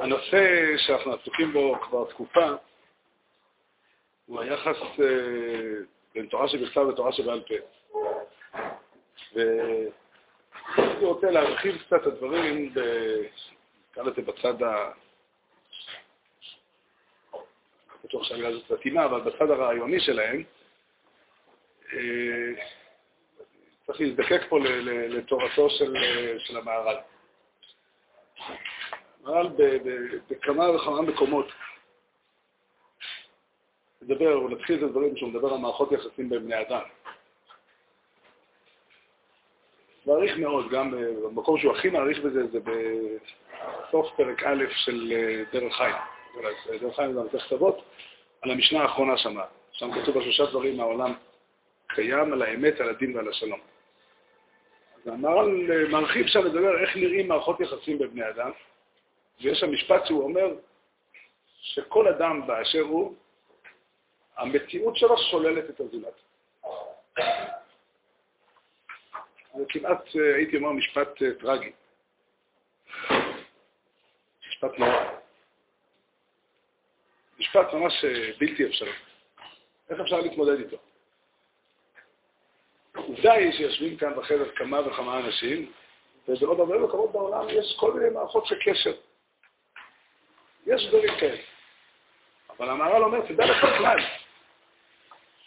הנושא שאנחנו עסוקים בו כבר תקופה הוא היחס אה, בין תורה שבכתב לתורה שבעל פה. ואני רוצה להרחיב קצת את הדברים, נקרא לזה בצד ה... בטוח שהמילה הזאת מתאימה, אבל בצד הרעיוני שלהם, אה, צריך להזדקק פה לתורתו של, של המהר"ל. המהר"ל בכמה וכמה מקומות מדבר, הוא נתחיל את הדברים שהוא מדבר על מערכות יחסים בין בני אדם. מעריך מאוד, גם במקום שהוא הכי מעריך בזה, זה בסוף פרק א' של אה, דרך חיים. דרך חיים זה המתח כתבות, על המשנה האחרונה שמה. שם כתוב בשלושה דברים מהעולם קיים, על האמת, על הדין ועל השלום. אז המהר"ל אה, מרחיב שם לדבר איך נראים מערכות יחסים בין בני אדם, ויש שם משפט שהוא אומר שכל אדם באשר הוא, המציאות שלו שוללת את הזולת. זה כמעט, אה, הייתי אומר, משפט אה, טרגי. משפט נורא. משפט ממש אה, בלתי אפשרי. איך אפשר להתמודד איתו? עובדה היא שיושבים כאן בחדר כמה וכמה אנשים, ובעוד הרבה מקומות בעולם יש כל מיני מערכות של קשר. יש דברים כאלה. אבל המהר"ל אומר, תדע לך כלל,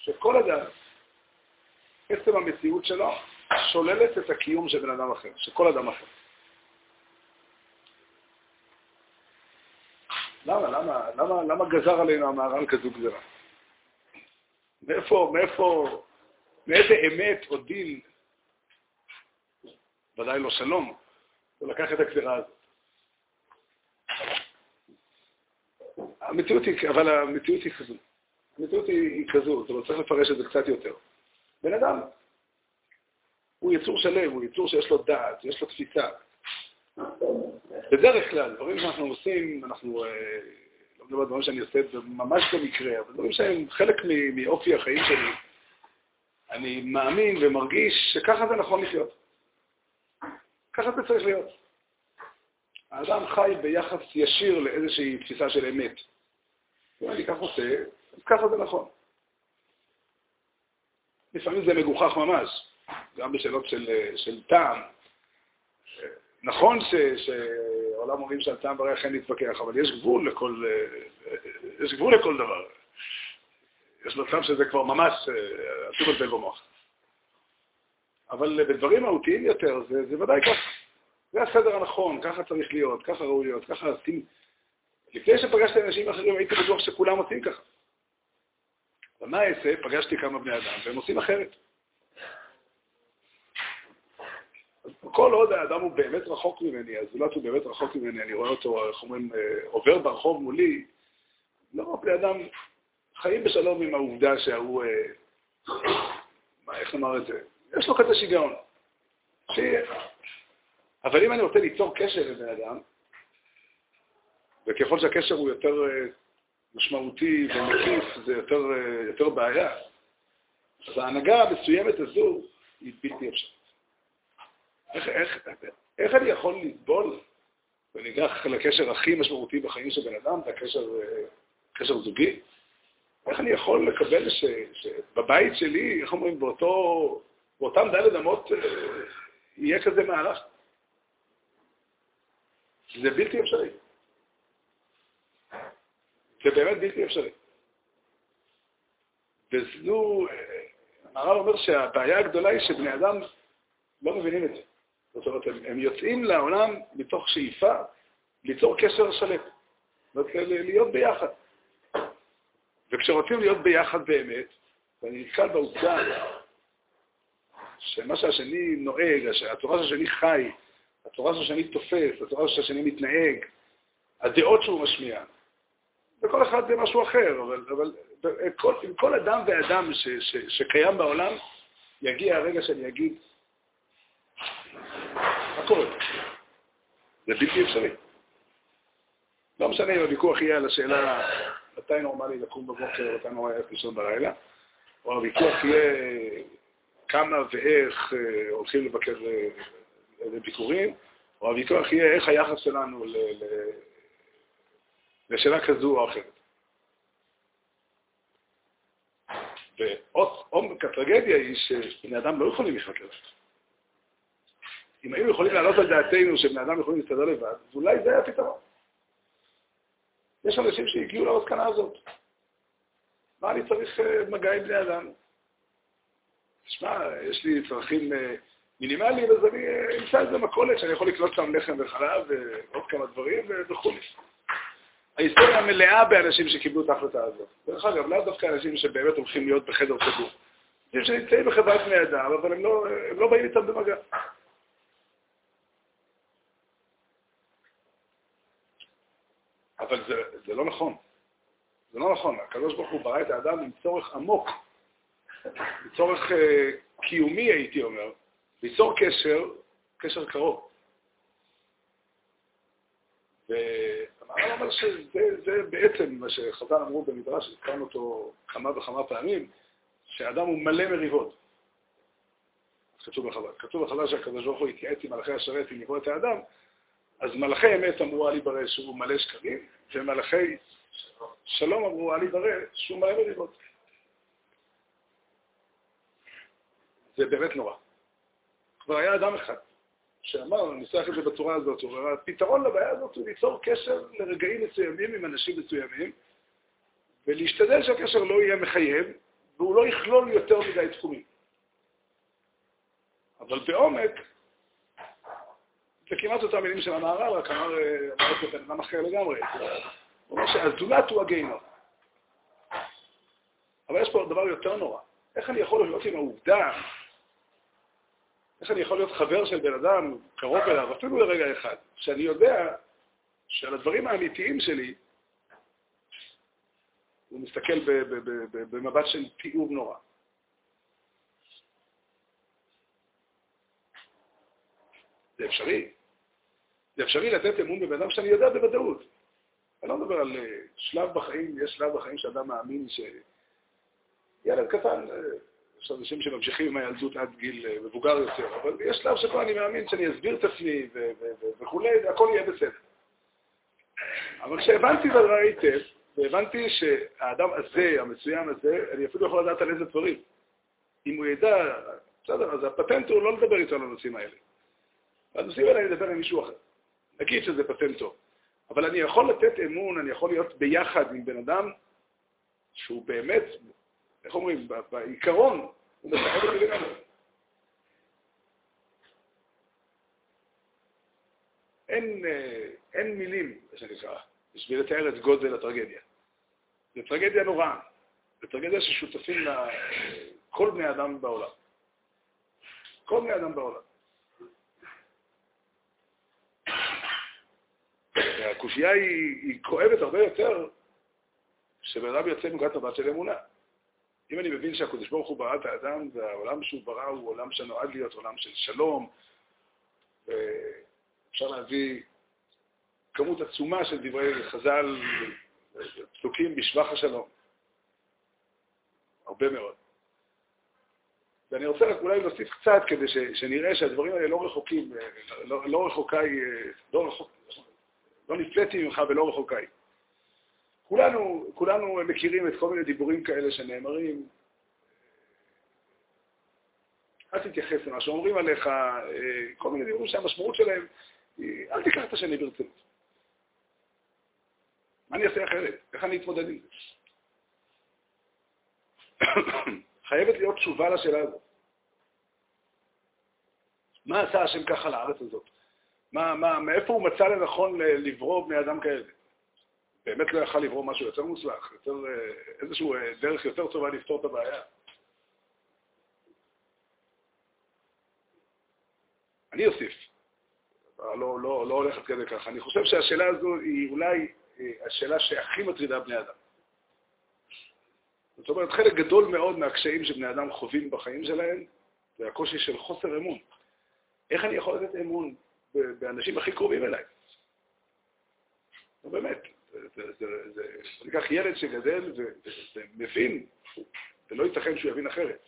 שכל אדם, עצם המציאות שלו, שוללת את הקיום של בן אדם אחר, של כל אדם אחר. למה, למה, למה, למה גזר עלינו המהר"ל כזו גזרה? מאיפה, מאיפה, מאיזה אמת או דין, ודאי לא שלום, הוא לקח את הגזרה הזאת. המציאות היא, אבל המציאות היא כזו. המציאות היא, כזו, זאת אומרת, צריך לפרש את זה קצת יותר. בן אדם הוא יצור שלם, הוא יצור שיש לו דעת, יש לו תפיסה. בדרך כלל, דברים שאנחנו עושים, אנחנו, אה, לא מדבר על דברים שאני עושה ממש במקרה, אבל דברים שהם חלק מאופי החיים שלי. אני מאמין ומרגיש שככה זה נכון לחיות. ככה זה צריך להיות. האדם חי ביחס ישיר לאיזושהי תפיסה של אמת. אם אני כך עושה, אז ככה זה נכון. לפעמים זה מגוחך ממש, גם בשאלות של, של טעם. נכון ש, שעולם אומרים שעל טעם בריח אין להתווכח, אבל יש גבול לכל, יש גבול לכל דבר. יש מצב שזה כבר ממש אסור לבלבל במוח. אבל בדברים מהותיים יותר, זה, זה ודאי ככה. זה הסדר הנכון, ככה צריך להיות, ככה ראוי להיות, ככה עושים. לפני שפגשתי אנשים אחרים הייתי בטוח שכולם עושים ככה. אבל מה אעשה? פגשתי כמה בני אדם, והם עושים אחרת. כל עוד האדם הוא באמת רחוק ממני, הזולת הוא באמת רחוק ממני, אני רואה אותו, איך אומרים, אה, עובר ברחוב מולי, לא, בני אדם חיים בשלום עם העובדה שההוא, אה, איך נאמר את זה? יש לו כזה שיגעון. אבל אם אני רוצה ליצור קשר עם בן אדם, וככל שהקשר הוא יותר אה, משמעותי ומקיף, זה יותר, יותר בעיה. אז ההנהגה המסוימת הזו היא בלתי אפשרית. איך, איך, איך אני יכול לסבול, ואני אקח לקשר הכי משמעותי בחיים של בן אדם, זה הקשר קשר זוגי, איך אני יכול לקבל ש, שבבית שלי, איך אומרים, באותו, באותם דלת אמות יהיה כזה מהלך? זה בלתי אפשרי. זה באמת בלתי אפשרי. וזו, הרב אומר שהבעיה הגדולה היא שבני אדם לא מבינים את זה. זאת אומרת, הם, הם יוצאים לעולם מתוך שאיפה ליצור קשר שלם, זאת אומרת, להיות ביחד. וכשרוצים להיות ביחד באמת, ואני נתקל בעובדה שמה שהשני נוהג, התורה שהשני חי, התורה שהשני תופס, התורה שהשני מתנהג, הדעות שהוא משמיע, וכל אחד זה משהו אחר, אבל, אבל כל, עם כל אדם ואדם ש, ש, שקיים בעולם, יגיע הרגע שאני אגיד, מה קורה? זה בלתי אפשרי. לא משנה אם הוויכוח יהיה על השאלה מתי נורמלי לקום בבוקר, מתי נורמלי ללכת לישון בלילה, או הוויכוח יהיה כמה ואיך אה, הולכים לבקר אה, לביקורים, או הוויכוח יהיה איך היחס שלנו לשאלה כזו או אחרת. ועומק הטרגדיה היא שבני אדם לא יכולים לחיות לבד. אם היינו יכולים להעלות על דעתנו שבני אדם יכולים להסתדר לבד, אז אולי זה היה הפתרון. יש אנשים שהגיעו למסקנה הזאת. מה אני צריך אה, מגע עם בני אדם? תשמע, יש לי צרכים אה, מינימליים, אז אני אה, אמצא איזה מכולת שאני יכול לקנות שם לחם וחלב ועוד כמה דברים וכו'. ההיסטוריה מלאה באנשים שקיבלו את ההחלטה הזאת. דרך אגב, לאו דווקא אנשים שבאמת הולכים להיות בחדר סגור. אנשים שנמצאים בחברת בני אדם, אבל הם לא, הם לא באים איתם במגע. אבל זה, זה לא נכון. זה לא נכון. הקדוש ברוך הוא ברא את האדם עם צורך עמוק, עם צורך אה, קיומי, הייתי אומר, ליצור קשר, קשר קרוב. והמהר"ל אומר שזה בעצם מה שחז"ל אמרו במדרש, הזכרנו אותו כמה וכמה פעמים, שהאדם הוא מלא מריבות. כתוב בחז"ל. כתוב בחז"ל שהקדוש ברוך הוא התייעץ עם מלאכי השרת אם לקרוא את האדם, אז מלאכי אמת אמרו אל יברא שהוא מלא שקרים, ומלאכי שלום אמרו אל יברא שהוא מלא מריבות. זה באמת נורא. כבר היה אדם אחד שאמר, ניסח את זה בצורה הזאת, הוא אומר, הפתרון לבעיה הזאת הוא ליצור קשר לרגעים מסוימים עם אנשים מסוימים, ולהשתדל שהקשר לא יהיה מחייב, והוא לא יכלול יותר מדי תחומים. אבל בעומק, זה כמעט אותם מילים של המהר"ל, רק אמר, אמר את זה בן אדם אחר לגמרי. הוא אומר שהזולת הוא הגיהנום. אבל יש פה דבר יותר נורא. איך אני יכול להיות עם העובדה, איך אני יכול להיות חבר של בן אדם, קרוב אליו, אפילו לרגע אחד, שאני יודע שעל הדברים האמיתיים שלי, הוא מסתכל במבט של תיאור נורא. זה אפשרי. זה אפשרי לתת אמון בבן אדם שאני יודע בוודאות. אני לא מדבר על אה, שלב בחיים, יש שלב בחיים שאדם מאמין שילד קטן, אה, יש אנשים שממשיכים עם הילדות עד גיל אה, מבוגר יותר, אבל יש שלב שבו אני מאמין שאני אסביר את עצמי וכולי, והכל יהיה בסדר. אבל כשהבנתי את הדבר היטב, והבנתי שהאדם הזה, המצוין הזה, אני אפילו יכול לדעת על איזה דברים. אם הוא ידע, בסדר, אז הפטנט הוא לא לדבר איתו על הנושאים האלה. בנושאים האלה אני אדבר עם מישהו אחר. נגיד שזה פטנט טוב. אבל אני יכול לתת אמון, אני יכול להיות ביחד עם בן אדם שהוא באמת, איך אומרים, בעיקרון, הוא מסחב אותי לגמרי. אין, אה, אין מילים, מה שנקרא, בשביל לתאר את גודל הטרגדיה. זו טרגדיה נוראה. זו טרגדיה ששותפים לה כל בני אדם בעולם. כל בני אדם בעולם. והקושייה היא, היא כואבת הרבה יותר כשבן אדם יוצא מנקודת מבט של אמונה. אם אני מבין שהקדוש ברוך הוא ברא את האדם, והעולם שהוא ברא הוא עולם שנועד להיות עולם של שלום, ואפשר להביא כמות עצומה של דברי חז"ל פסוקים בשבח השלום. הרבה מאוד. ואני רוצה רק אולי להוסיף קצת כדי ש, שנראה שהדברים האלה לא רחוקים, לא, לא רחוקיי, לא, רחוק, לא נפלאתי ממך ולא רחוקיי. כולנו, כולנו מכירים את כל מיני דיבורים כאלה שנאמרים. אל תתייחס למה שאומרים עליך, כל מיני דיבורים שהמשמעות שלהם היא, אל תיקח את השני ברצינות. מה אני אעשה אחרת? איך אני אתמודד עם זה? חייבת להיות תשובה לשאלה הזאת. מה עשה השם ככה לארץ הזאת? מה, מה, מאיפה הוא מצא לנכון לברוא בני אדם כאלה? באמת לא יכל לברוא משהו יותר מוצלח, יותר, אה, איזשהו אה, דרך יותר טובה לפתור את הבעיה. אני אוסיף, לא, לא, לא הולכת כדי ככה. אני חושב שהשאלה הזו היא אולי אה, השאלה שהכי מטרידה בני אדם. זאת אומרת, חלק גדול מאוד מהקשיים שבני אדם חווים בחיים שלהם, זה הקושי של חוסר אמון. איך אני יכול לתת אמון באנשים הכי קרובים אליי? באמת, אני אקח ילד שגדל ומבין, זה לא ייתכן שהוא יבין אחרת,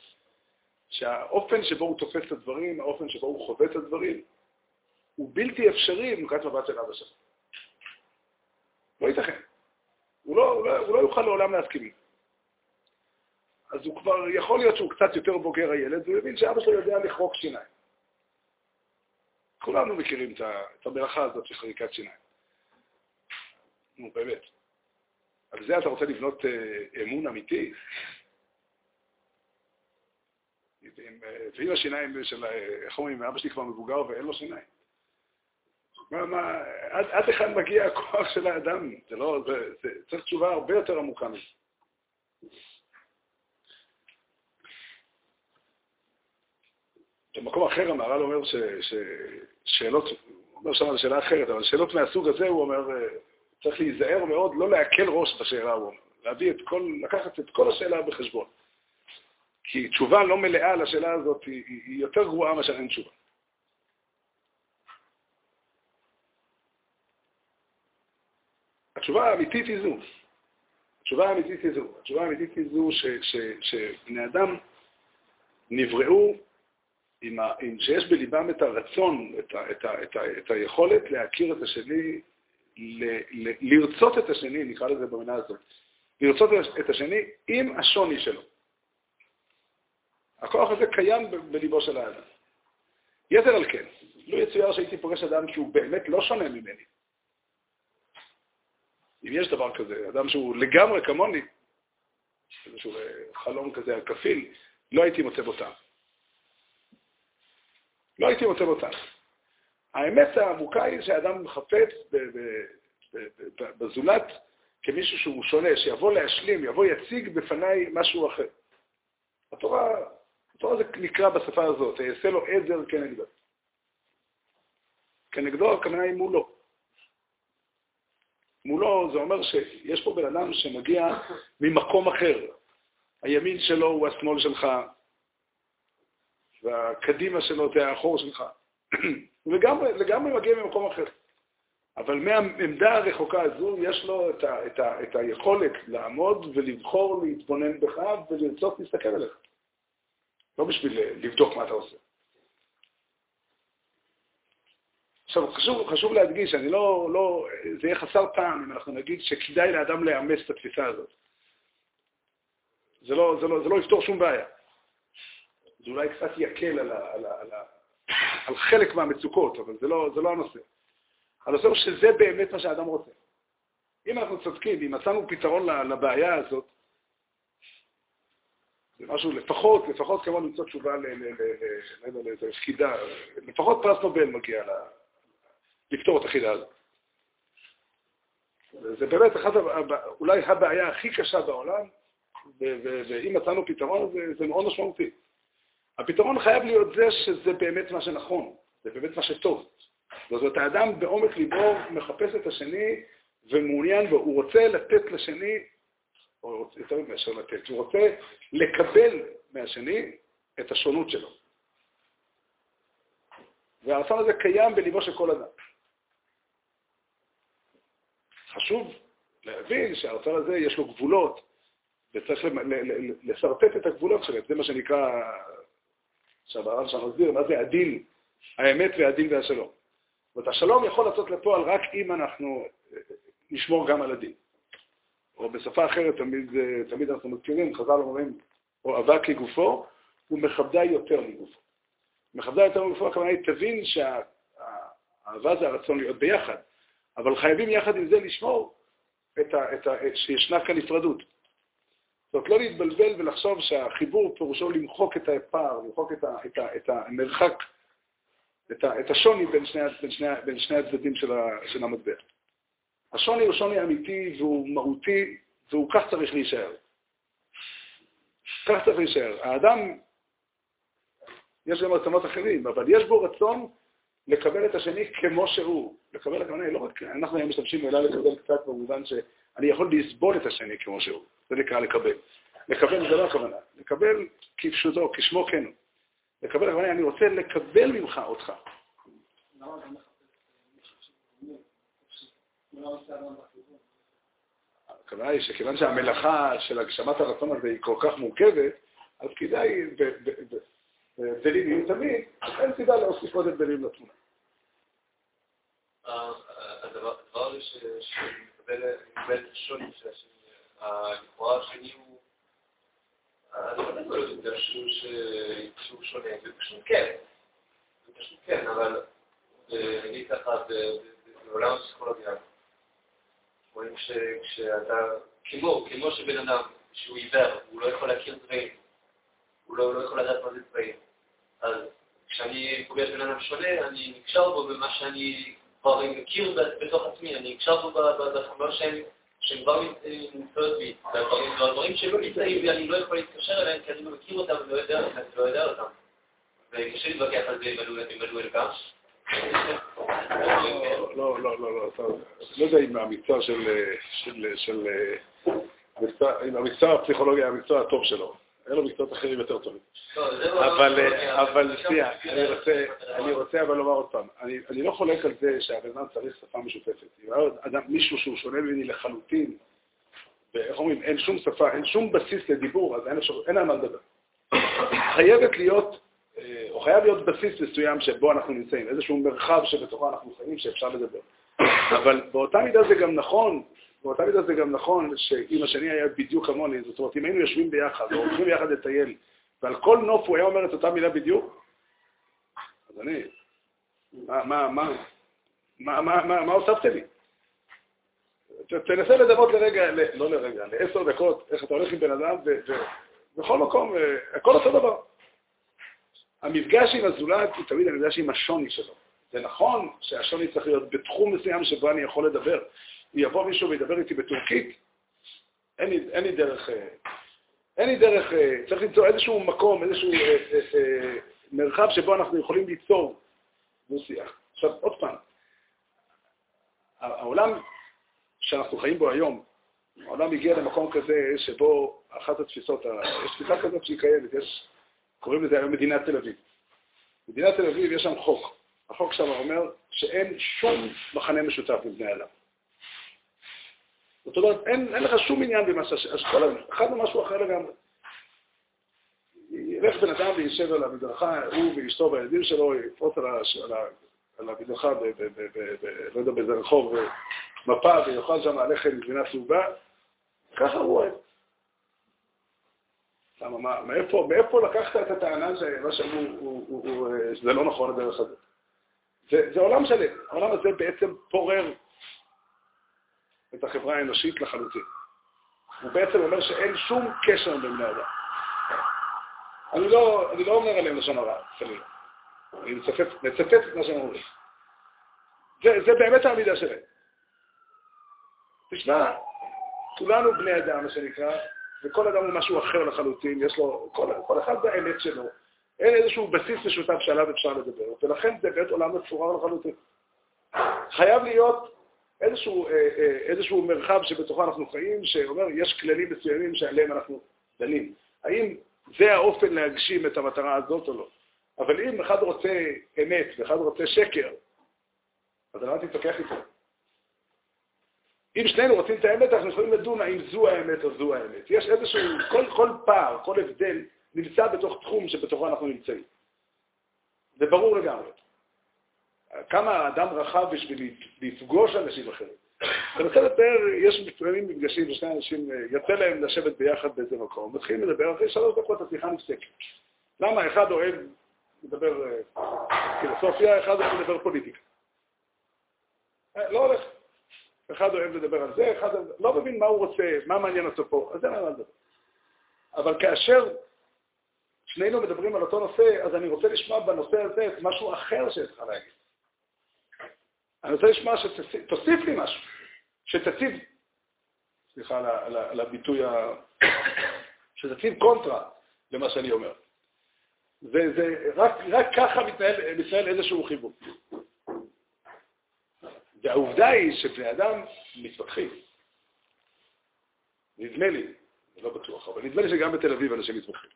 שהאופן שבו הוא תופס את הדברים, האופן שבו הוא חווה את הדברים, הוא בלתי אפשרי מנקודת מבט של אבא שלו. לא ייתכן. הוא לא, הוא לא, הוא לא יוכל לעולם להסכים. אז הוא כבר, יכול להיות שהוא קצת יותר בוגר הילד, והוא יבין שאבא שלו יודע לחרוק שיניים. כולנו מכירים את המלאכה הזאת של חריקת שיניים. נו, באמת. על זה אתה רוצה לבנות אה, אמון אמיתי? ואם השיניים של, איך אומרים, אבא שלי כבר מבוגר ואין לו שיניים. מה, מה, עד, עד היכן מגיע הכוח של האדם? זה לא, זה, זה צריך תשובה הרבה יותר עמוקה מזה. במקום אחר המהר"ל אומר ששאלות, הוא אומר שם על שאלה אחרת, אבל שאלות מהסוג הזה, הוא אומר, צריך להיזהר מאוד, לא להקל ראש בשאלה, הוא אומר, להביא את כל, לקחת את כל השאלה בחשבון. כי תשובה לא מלאה לשאלה הזאת היא, היא יותר גרועה מאשר אין תשובה. התשובה האמיתית היא זו. התשובה האמיתית היא זו. התשובה האמיתית היא זו ש, ש, שבני אדם נבראו עם ה, עם שיש בליבם את הרצון, את, ה, את, ה, את, ה, את היכולת להכיר את השני, ל, ל, לרצות את השני, נקרא לזה במילה הזאת, לרצות את השני עם השוני שלו. הכוח הזה קיים בליבו של האדם. יתר על כן, לו יצויר שהייתי פוגש אדם שהוא באמת לא שונה ממני, אם יש דבר כזה, אדם שהוא לגמרי כמוני, איזשהו אה, חלום כזה על כפיל, לא הייתי מוצא בו טעם. לא הייתי מוצא בו טעם. האמת העמוקה היא שהאדם מחפץ בזולת כמישהו שהוא שונה, שיבוא להשלים, יבוא יציג בפניי משהו אחר. התורה, התורה זה נקרא בשפה הזאת, אעשה לו עזר כנגדו. כנגדו הכוונה היא מולו. מולו זה אומר שיש פה בן אדם שמגיע ממקום אחר. הימין שלו הוא השמאל שלך, והקדימה שלו זה האחור שלך. לגמרי, לגמרי מגיע ממקום אחר. אבל מהעמדה הרחוקה הזו יש לו את, ה, את, ה, את היכולת לעמוד ולבחור להתבונן בך ולרצות להסתכל עליך. לא בשביל לבדוק מה אתה עושה. עכשיו, חשוב, חשוב להדגיש, אני לא, לא, זה יהיה חסר טעם אם אנחנו נגיד שכדאי לאדם לאמץ את התפיסה הזאת. זה לא, זה לא, זה לא יפתור שום בעיה. זה אולי קצת יקל על, ה, על, ה, על, ה, על חלק מהמצוקות, אבל זה לא, זה לא הנושא. הנושא הוא שזה באמת מה שהאדם רוצה. אם אנחנו צודקים, אם מצאנו פתרון לבעיה הזאת, זה משהו, לפחות, לפחות כמו למצוא תשובה לאיזו הפקידה, לפחות פרס נובל מגיע לפתור את החידה הזאת. זה באמת אחת, אולי הבעיה הכי קשה בעולם, ואם מצאנו פתרון, זה מאוד משמעותי. הפתרון חייב להיות זה שזה באמת מה שנכון, זה באמת מה שטוב. זאת אומרת, האדם בעומק ליבו מחפש את השני ומעוניין בו, הוא רוצה לתת לשני, או יותר מאשר לתת, הוא רוצה לקבל מהשני את השונות שלו. והרצון הזה קיים בליבו של כל אדם. חשוב להבין שהרצון הזה יש לו גבולות, וצריך לשרטט את הגבולות שלהם. זה מה שנקרא, עכשיו הרב שם מסביר, מה זה הדין, האמת והדין והשלום. זאת אומרת, השלום יכול לצאת לפועל רק אם אנחנו נשמור גם על הדין. או בשפה אחרת, תמיד, תמיד אנחנו מזכירים, חז"ל אומרים, או אהבה כגופו, הוא מכבדה יותר מגופו. מכבדה יותר מגופו, הכוונה היא, תבין שהאהבה זה הרצון להיות ביחד. אבל חייבים יחד עם זה לשמור את ה, את ה, שישנה כאן נפרדות. זאת לא להתבלבל ולחשוב שהחיבור פירושו למחוק את הפער, למחוק את, ה, את, ה, את המרחק, את, ה, את השוני בין שני, בין שני, בין שני הצדדים של, ה, של המטבע. השוני הוא שוני אמיתי והוא מהותי, והוא כך צריך להישאר. כך צריך להישאר. האדם, יש גם רצונות אחרים, אבל יש בו רצון לקבל את השני כמו שהוא. לקבל הכוונה, לא רק, אנחנו היום משתמשים במילה לקבל קצת במובן שאני יכול לסבול את השני כמו שהוא. זה נקרא לקבל. לקבל זה לא הכוונה. לקבל כפשוטו, כשמו כן. לקבל הכוונה, אני רוצה לקבל ממך אותך. הכוונה היא שכיוון שהמלאכה של הגשמת הרצון הזה היא כל כך מורכבת, אז כדאי, והבדלים יהיו תמיד, אין סיבה להוסיף עוד הבדלים לתמונה. הדבר הזה שמקבל שוני, לכאורה השני. הוא, אני לא יודע אם זה שהוא שונה, זה פשוט כן, זה פשוט כן, אבל נגיד ככה, בעולם הפסיכולוגיה, רואים כשאתה, כמו, כמו שבן אדם שהוא עיוור, הוא לא יכול להכיר צבעים, הוא לא, לא יכול לדעת מה זה צבעים. אז כשאני פוגש בן אדם שונה, אני נקשר בו במה שאני כבר מכיר בתוך עצמי, אני בחברה שהם, שהם כבר נמצאות בי, והדברים שלא נמצאים בי, אני לא יכול להתקשר אליהם כי אני לא מכיר אותם ולא יודע אותם, לא יודע אותם. וקשה להתווכח על זה עם אלואל גם. לא, לא, לא, לא, לא יודע אם המקצוע של, אם המקצוע הפסיכולוגיה המקצוע הטוב שלו. אין לו מקצועות אחרים יותר טובים. אבל, שנייה, אני רוצה אבל לומר עוד פעם, אני לא חולק על זה שהבן אדם צריך שפה משותפת. אם היה מישהו שהוא שונה ממני לחלוטין, ואיך אומרים, אין שום שפה, אין שום בסיס לדיבור, אז אין על מה לדבר. חייבת להיות או חייב להיות בסיס מסוים שבו אנחנו נמצאים, איזשהו מרחב שבתוכו אנחנו חיים שאפשר לדבר. אבל באותה מידה זה גם נכון, באותה מידה זה גם נכון שאם השני היה בדיוק כמוני, זאת אומרת, אם היינו יושבים ביחד, או הולכים ביחד לטייל, ועל כל נוף הוא היה אומר את אותה מילה בדיוק, אז אני, מה, מה, מה, מה, מה, מה, מה הוספת לי? תנסה לדמות לרגע, לא לרגע, לעשר דקות, איך אתה הולך עם בן אדם, ובכל מקום, אה, הכל אותו דבר. המפגש עם הזולת הוא תמיד המפגש עם השוני שלו. זה נכון שהשוני צריך להיות בתחום מסוים שבו אני יכול לדבר. יבוא מישהו וידבר איתי בטורקית, אין לי, אין לי דרך, אה, אין לי דרך, אה, צריך למצוא איזשהו מקום, איזשהו אה, אה, אה, מרחב שבו אנחנו יכולים ליצור דו-שיח. עכשיו, עוד פעם, העולם שאנחנו חיים בו היום, העולם הגיע למקום כזה שבו אחת התפיסות, יש תפיסה כזאת שהיא קיימת, יש קוראים לזה היום מדינת תל אביב. מדינת תל אביב יש שם חוק. החוק שם אומר שאין שום מחנה משותף לבני אדם. זאת אומרת, אין, אין לך שום עניין במה ש... אז כל אחד זה משהו אחר לגמרי. ילך בן אדם וישב על המדרכה, הוא ואשתו והילדים שלו, יפרוץ על, הש... על, ה... על המדרכה, ב... ב... ב... ב... ב... לא יודע באיזה רחוב, מפה, ויאכל שם לחם גבינה צהובה, ככה הוא אוהב. למה, מה, מאיפה, מאיפה לקחת את הטענה שמה שאמרו, שזה לא נכון הדרך הזאת? זה, זה עולם שלם. העולם הזה בעצם פורר את החברה האנושית לחלוטין. הוא בעצם אומר שאין שום קשר בין בני אדם. אני לא, אני לא אומר עליהם לשון הרע, חלילה. אני מצטט, מצטט את מה שהם אומרים. זה, זה באמת העמידה שלהם. תשמע, כולנו בני אדם, מה שנקרא, וכל אדם הוא משהו אחר לחלוטין, יש לו, כל, כל אחד זה האמת שלו. אין איזשהו בסיס משותף שעליו אפשר לדבר, ולכן זה בית עולם מפורר לחלוטין. חייב להיות איזשהו, אה, אה, איזשהו מרחב שבתוכו אנחנו חיים, שאומר, יש כללים מסוימים שעליהם אנחנו דנים. האם זה האופן להגשים את המטרה הזאת או לא? אבל אם אחד רוצה אמת ואחד רוצה שקר, אז אני לא תתווכח איתו. אם שנינו רוצים את האמת, אנחנו יכולים לדון האם זו האמת או זו האמת. יש איזשהו, כל, כל פער, כל הבדל, נמצא בתוך תחום שבתוכו אנחנו נמצאים. זה ברור לגמרי. כמה האדם רחב בשביל לפגוש אנשים אחרים. אני רוצה לתאר, יש לפעמים מפגשים ושני אנשים, יוצא להם לשבת ביחד באיזה מקום, מתחילים לדבר, אחרי שלוש דקות השיחה נפסקת. למה? אחד אוהב לדבר אה, פילוסופיה, אחד אוהב לדבר פוליטיקה. אה, לא הולך. אחד אוהב לדבר על זה, אחד לא מבין מה הוא רוצה, מה מעניין אותו פה, אז אין מה לדבר. אבל כאשר שנינו מדברים על אותו נושא, אז אני רוצה לשמוע בנושא הזה את משהו אחר שיש לך להגיד. אני רוצה לשמוע שתוסיף לי משהו, שתציב, סליחה על הביטוי. שתציב קונטרה למה שאני אומר. זה, זה, רק, רק ככה מתנהל, מתנהל איזשהו חיבוק. והעובדה היא שבני אדם מתפתחים. נדמה לי, אני לא בטוח, אבל נדמה לי שגם בתל אביב אנשים מתמחים.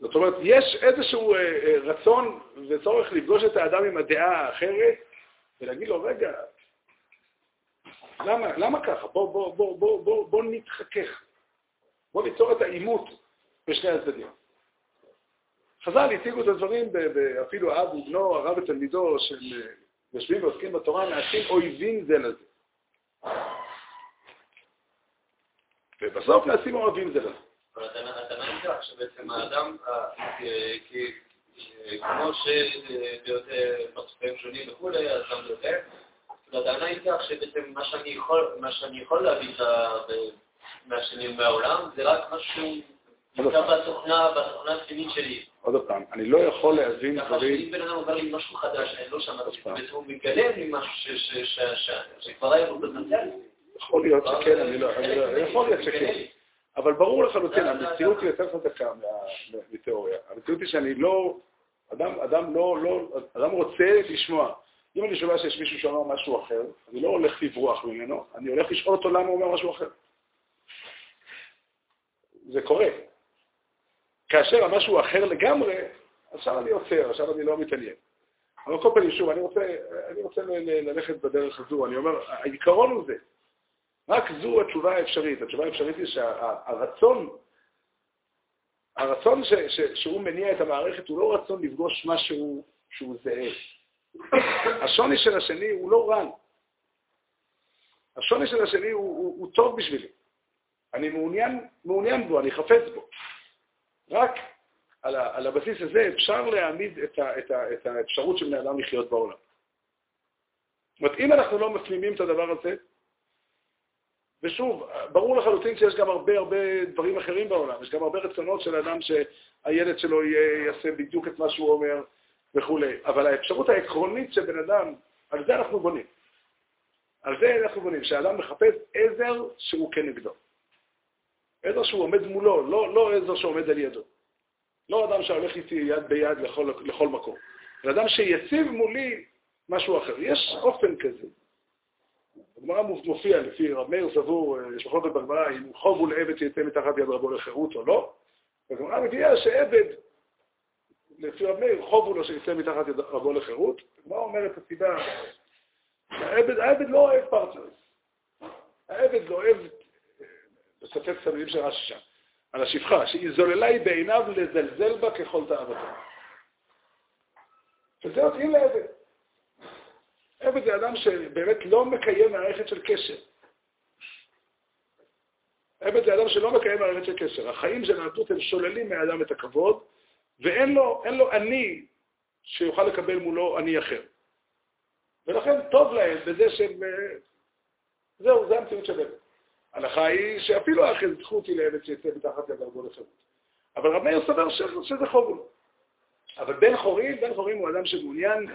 זאת אומרת, יש איזשהו אה, אה, רצון וצורך לפגוש את האדם עם הדעה האחרת ולהגיד לו, רגע, למה, למה ככה? בוא, בוא, בוא, בוא, בוא, בוא נתחכך. בוא ניצור את העימות בשני הצדדים. חז"ל הציגו את הדברים, אפילו אב ובנו, הרב ותלמידו, של אה, יושבים ועוסקים בתורה, נעשים אויבים זה לזה. ובסוף נעשים אוהבים זה לזה. אבל אתה מניח שבעצם האדם, אה, כמו שבפרצופים שונים וכולי, אז גם יותר, הטענה היא כך שבעצם מה שאני יכול להביא מהשנים מהעולם, זה רק משהו נמצא בתוכנה, בתוכנה הפנימית שלי. עוד פעם, אני לא יכול להבין דברים... אם בן אדם אומר לי משהו חדש, אני לא שמעתי, הוא מגלם לי משהו שכבר היה בפוטנציאל. יכול להיות שכן, אני לא... יכול להיות שכן. אבל ברור לחלוטין, המציאות היא יותר חזקה מתיאוריה. המציאות היא שאני לא... אדם, אדם לא, לא, אדם רוצה לשמוע. אם אני שומע שיש מישהו שאומר משהו אחר, אני לא הולך לברוח ממנו, אני הולך לשאול אותו למה הוא אומר משהו אחר. זה קורה. כאשר המשהו אחר לגמרי, עכשיו אני עוצר, עכשיו אני לא מתעניין. אבל כל פעם, שוב, אני רוצה, אני רוצה ללכת בדרך הזו. אני אומר, העיקרון הוא זה. רק זו התשובה האפשרית. התשובה האפשרית היא שהרצון, הרצון ש, ש, שהוא מניע את המערכת הוא לא רצון לפגוש משהו שהוא זהה. השוני של השני הוא לא רע. השוני של השני הוא, הוא, הוא טוב בשבילי. אני מעוניין, מעוניין בו, אני חפץ בו. רק על, ה, על הבסיס הזה אפשר להעמיד את, ה, את, ה, את האפשרות של בני אדם לחיות בעולם. זאת אומרת, אם אנחנו לא מפנימים את הדבר הזה, ושוב, ברור לחלוטין שיש גם הרבה הרבה דברים אחרים בעולם, יש גם הרבה רצונות של אדם שהילד שלו יעשה בדיוק את מה שהוא אומר וכולי, אבל האפשרות העקרונית של בן אדם, על זה אנחנו בונים. על זה אנחנו בונים, שהאדם מחפש עזר שהוא כנגדו. עזר שהוא עומד מולו, לא, לא עזר שעומד על ידו. לא אדם שהולך איתי יד ביד לכל, לכל מקום, זה אדם שיציב מולי משהו אחר. יש אופן כזה. הגמרא מופיע לפי רב מאיר סבור, יש מחלוקת בגמרא, אם חוב הוא לעבד שיצא מתחת יד רבו לחירות או לא. והגמרא מביאה שעבד, לפי רבי מאיר, חוב הוא לו שיצא מתחת יד רבו לחירות. הגמרא אומרת את הסיבה, העבד, העבד לא אוהב partners. העבד לא אוהב, לצטט את המילים של רש"י שם, על השפחה, שהיא זולה היא בעיניו לזלזל בה ככל תאוותו. וזה מתאים לעבד. עבד זה אדם שבאמת לא מקיים מערכת של קשר. עבד זה אדם שלא מקיים מערכת של קשר. החיים של הנתות הם שוללים מהאדם את הכבוד, ואין לו, לו אני שיוכל לקבל מולו אני אחר. ולכן טוב להם בזה שהם... זהו, זה המציאות של עבד. ההנחה היא שאפילו האחרי זכו אותי לעבד שיצא מתחת לדרגו לחירות. אבל רב מאיר סבר שזה חוב. אבל בן חורים, בן חורים הוא אדם שמעוניין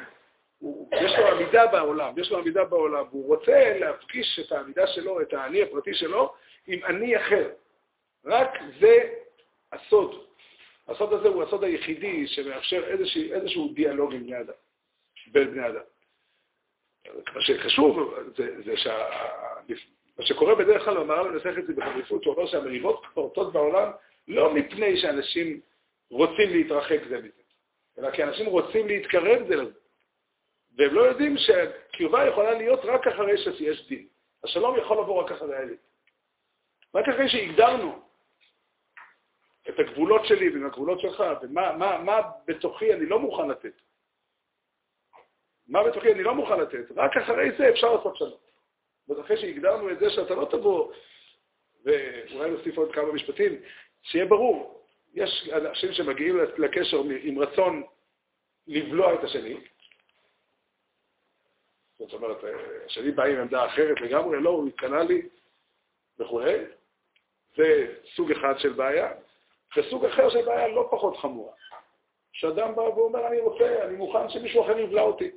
יש לו עמידה בעולם, יש לו עמידה בעולם, והוא רוצה להפגיש את העמידה שלו, את האני הפרטי שלו, עם אני אחר. רק זה הסוד. הסוד הזה הוא הסוד היחידי שמאפשר איזשהו, איזשהו דיאלוג עם בני אדם, בין בני אדם. מה שחשוב זה, זה שה... מה שקורה בדרך כלל, המהר"ל מנסח את זה בחריפות, הוא אומר שהמריבות פורטות בעולם לא מפני שאנשים רוצים להתרחק זה מזה, אלא כי אנשים רוצים להתקרב זה לזה. והם לא יודעים שהקרבה יכולה להיות רק אחרי שיש דין. השלום יכול לבוא רק אחרי האלית. רק אחרי שהגדרנו את הגבולות שלי ועם הגבולות שלך, ומה מה, מה בתוכי אני לא מוכן לתת. מה בתוכי אני לא מוכן לתת. רק אחרי זה אפשר לעשות שלום. ואחרי שהגדרנו את זה שאתה לא תבוא, ואולי נוסיף עוד כמה משפטים, שיהיה ברור, יש אנשים שמגיעים לקשר עם רצון לבלוע את השני, זאת אומרת, השני בא עם עמדה אחרת לגמרי, לא, הוא התקנה לי וכו'. זה סוג אחד של בעיה. וסוג אחר של בעיה לא פחות חמורה. שאדם בא ואומר, אני רוצה, אני מוכן שמישהו אחר יבלע אותי.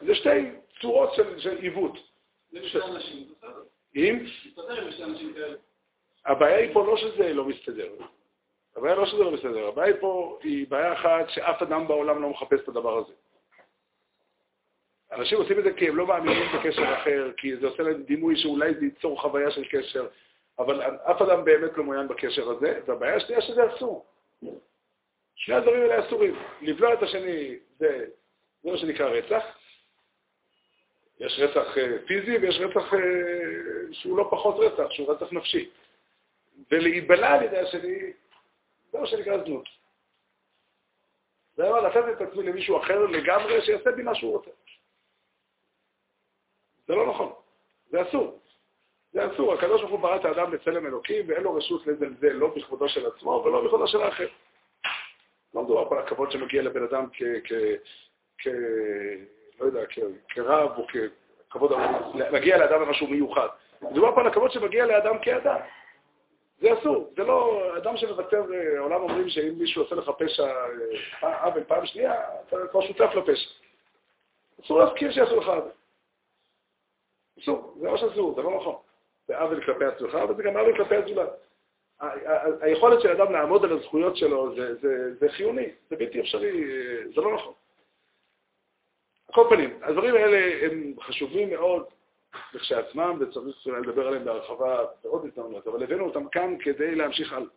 זה שתי צורות של, של עיוות. אם? הבעיה היא פה לא שזה לא מסתדר. הבעיה לא שזה לא בסדר, הבעיה פה היא בעיה אחת שאף אדם בעולם לא מחפש את הדבר הזה. אנשים עושים את זה כי הם לא מאמינים בקשר אחר, כי זה עושה להם דימוי שאולי זה ייצור חוויה של קשר, אבל אף אדם באמת לא מעוין בקשר הזה, והבעיה השנייה שזה אסור. שני הדברים האלה אסורים. לבלוע את השני זה, זה מה שנקרא רצח. יש רצח אה, פיזי ויש רצח אה, שהוא לא פחות רצח, שהוא רצח נפשי. ולהיבלע על ידי השני, זה מה שנקרא זנות. זה אומר לתת את עצמי למישהו אחר לגמרי, שיעשה בי מה שהוא רוצה. זה לא נכון, זה אסור. זה אסור, הקדוש ברוך הוא ברא את האדם בצלם אלוקים, ואין לו רשות לזלזל לא בכבודו של עצמו ולא בכבודו של האחר. לא מדובר פה על הכבוד שמגיע לבן אדם כ... כ, כ לא יודע, כ, כרב או ככבוד, מגיע לאדם משהו מיוחד. מדובר פה על הכבוד שמגיע לאדם כאדם. זה אסור, זה לא, אדם שמוותר, העולם אומרים שאם מישהו עושה לך פשע, אה, עוול פעם שנייה, אתה כבר שותף לפשע. אסור להזכיר שיעשו לך עוול. אסור, זה ממש אסור, זה לא נכון. זה עוול כלפי עצמך, אבל זה גם עוול כלפי הזולת. היכולת של אדם לעמוד על הזכויות שלו זה, זה, זה חיוני, זה בלתי אפשרי, זה לא נכון. על כל פנים, הדברים האלה הם חשובים מאוד לכשעצמם, וצריך לדבר עליהם בהרחבה בעוד הזדמנות, אבל הבאנו אותם כאן כדי להמשיך על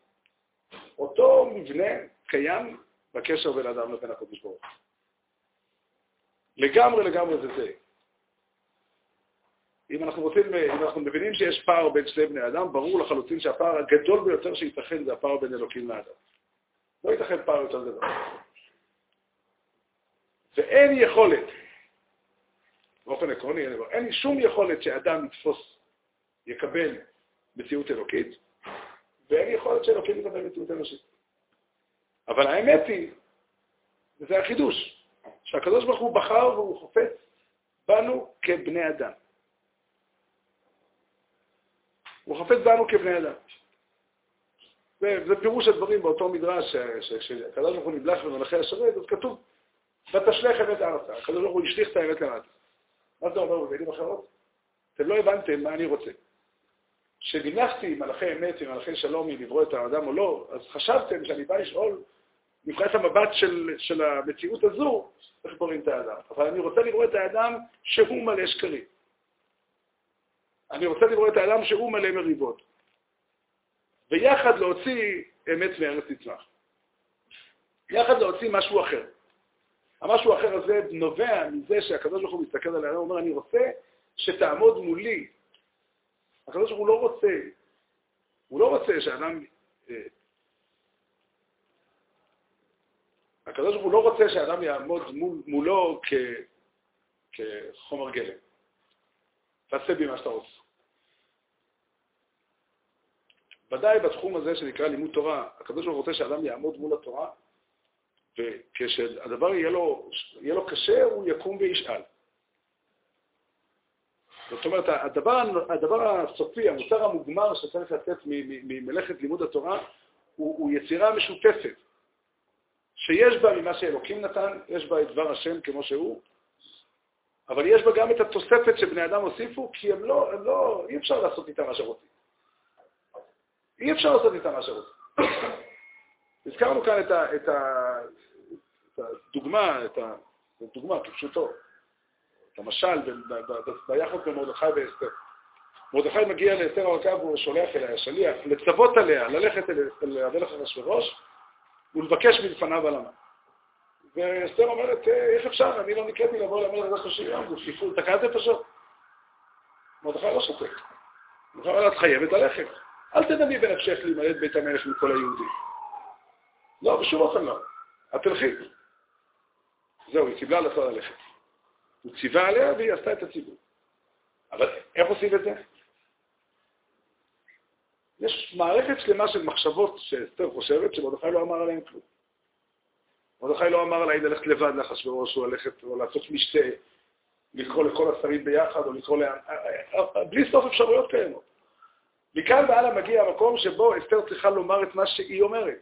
אותו מבנה קיים בקשר בין אדם לבין הקודש ברוך לגמרי לגמרי זה זה. אם אנחנו רוצים, אם אנחנו מבינים שיש פער בין שני בני אדם, ברור לחלוטין שהפער הגדול ביותר שייתכן זה הפער בין אלוקים לאדם. לא ייתכן פער יותר גדול. ואין יכולת, באופן עקרוני, אין שום יכולת שאדם יתפוס, יקבל מציאות אלוקית, ואין יכולת שאלוקים יקבל מציאות אנושית. אבל האמת היא, וזה החידוש, שהקדוש ברוך הוא בחר והוא חופץ בנו כבני אדם. הוא חפץ בנו כבני אדם. זה, זה פירוש הדברים באותו מדרש, שכשהקדוש ברוך הוא נבלח במלאכי השרת, אז כתוב, ותשלך אמת ארצה. הקדוש ברוך הוא השליך את האמת למטה. מה זה אומר במילים אחרות? אתם לא הבנתם מה אני רוצה. כשנמלכתי מלאכי אמת ומלאכי שלום אם לברוא את האדם או לא, אז חשבתם שאני בא לשאול מבחינת המבט של, של המציאות הזו, איך בוראים את האדם. אבל אני רוצה לראות את האדם שהוא מלא שקרים. אני רוצה לראות את האדם שהוא מלא מריבות. ויחד להוציא אמת מארץ תצמח. יחד להוציא משהו אחר. המשהו האחר הזה נובע מזה שהקדוש ברוך הוא מסתכל על האדם ואומר, אני רוצה שתעמוד מולי. הקדוש ברוך הוא לא רוצה, הוא לא רוצה שאדם... אה, הקדוש ברוך הוא לא רוצה שאדם יעמוד מול, מולו כ, כחומר גלם. תעשה בי מה שאתה רוצה. ודאי בתחום הזה שנקרא לימוד תורה, הקדוש ברוך הוא רוצה שאדם יעמוד מול התורה, וכשהדבר יהיה לו, יהיה לו קשה, הוא יקום וישאל. זאת אומרת, הדבר, הדבר הסופי, המוצר המוגמר שצריך לצאת ממלאכת לימוד התורה, הוא, הוא יצירה משותפת, שיש בה ממה שאלוקים נתן, יש בה את דבר השם כמו שהוא, אבל יש בה גם את התוספת שבני אדם הוסיפו, כי הם לא, הם לא, אי אפשר לעשות איתם מה שרוצים. אי אפשר לעשות איתם מה שרוצים. הזכרנו כאן את, ה, את, ה, את הדוגמה, את הדוגמה כפשוטו, את המשל ביחד בין מרדכי ואסתר. מרדכי מגיע לאסתר המלכה והוא שולח אליה, שליח, לצוות עליה, ללכת אל המלך אחשורוש ולבקש מלפניו עלמה. ואסתר אומרת, אה, איך אפשר? אני לא נקראתי לבוא למלך הזה 30 יום, זה סיפור, תקעתם פשוט. מרדכי לא שותק. מרדכי אומר, את חייבת ללכת. אל תדמי בנפשך להימלט בית המלך מכל היהודים. לא, בשום אופן לא. את תלכי. זהו, היא קיבלה עצמה ללכת. הוא ציווה עליה והיא עשתה את הציבור. אבל איך עושים את זה? יש מערכת שלמה של מחשבות שאסתר חושבת שמרדכי לא אמר עליהן כלום. מרדכי לא אמר עליי ללכת לבד לאחשוורוש, או ללכת, או לעשות משתה, לקרוא לכל השרים ביחד, או לקרוא ל... בלי סוף אפשרויות קיימות. מכאן והלאה מגיע המקום שבו אסתר צריכה לומר את מה שהיא אומרת.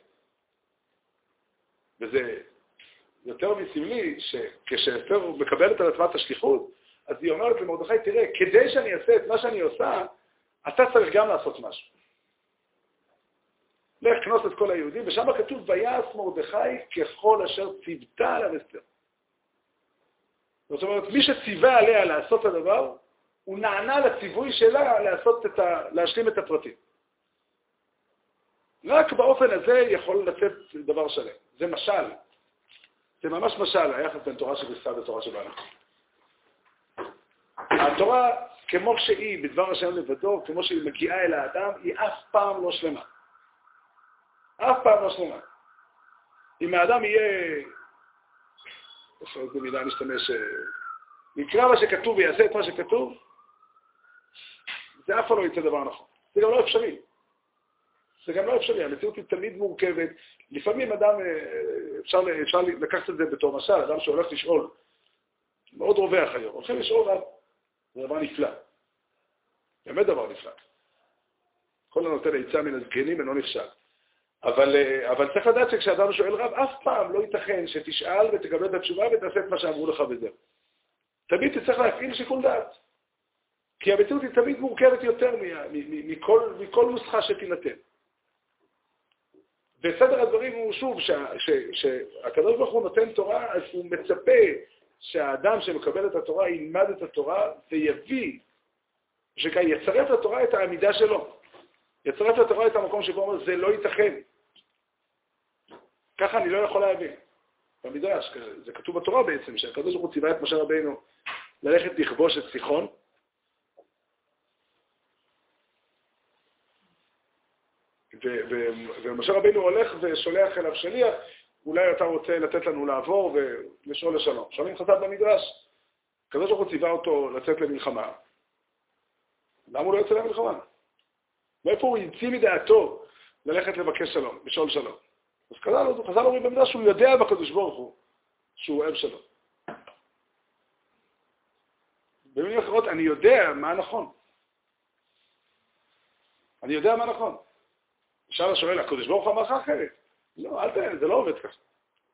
וזה יותר מסמלי, שכשאסתר מקבלת על עצמה את השליחות, אז היא אומרת למרדכי, תראה, כדי שאני אעשה את מה שאני עושה, אתה צריך גם לעשות משהו. לך כנוס את כל היהודים, ושם כתוב, ויעש מרדכי ככל אשר ציוותה עליו אסתר. זאת אומרת, מי שציווה עליה לעשות את הדבר, הוא נענה לציווי שלה לעשות את ה... להשלים את הפרטים. רק באופן הזה יכול לצאת דבר שלם. זה משל. זה ממש משל, היחס בין תורה שבסתיו לתורה שבעלה. התורה, כמו שהיא בדבר השם לבדו, כמו שהיא מגיעה אל האדם, היא אף פעם לא שלמה. אף פעם לא שלמה. אם האדם יהיה, איזה מילה נשתמש, יקרא מה שכתוב ויעשה את מה שכתוב, זה אף פעם לא יצא דבר נכון. זה גם לא אפשרי. זה גם לא אפשרי, המציאות היא תמיד מורכבת. לפעמים אדם, אה, אפשר, אפשר לקחת את זה בתור משל, אדם שהולך לשאול, מאוד רווח היום, הולכים לשאול רב, זה דבר נפלא. באמת דבר נפלא. כל הנותן עצה מן הזקנים אינו נכשל. אבל, אה, אבל צריך לדעת שכשאדם שואל רב, אף פעם לא ייתכן שתשאל ותקבל את התשובה ותעשה את מה שאמרו לך וזהו. תמיד תצטרך להפעיל שיקול דעת. כי המציאות היא תמיד מורכבת יותר מכל, מכל נוסחה שתינתן. וסדר הדברים הוא שוב, שהקדוש ברוך הוא נותן תורה, אז הוא מצפה שהאדם שמקבל את התורה ילמד את התורה ויביא, שיצרף לתורה את העמידה שלו. יצרף לתורה את המקום שבו הוא אומר, זה לא ייתכן. ככה אני לא יכול להבין. במדרש, זה כתוב בתורה בעצם, שהקדוש ברוך הוא ציווה את משה רבינו ללכת לכבוש את סיחון, ומשה רבינו הולך ושולח אליו שליח, אולי אתה רוצה לתת לנו לעבור ולשאול לשלום. שואלים חז"ל במדרש, הקדוש ברוך הוא ציווה אותו לצאת למלחמה. למה הוא לא יוצא למלחמה? מאיפה הוא המציא מדעתו ללכת לבקש שלום, לשאול שלום? אז חז"ל אומרים במדרש שהוא יודע בקדוש ברוך הוא שהוא אוהב שלום. במילים אחרות, אני יודע מה נכון. אני יודע מה נכון. עכשיו שואל, הקדוש ברוך הוא אמר לך אחרת. לא, אל ת... זה לא עובד ככה.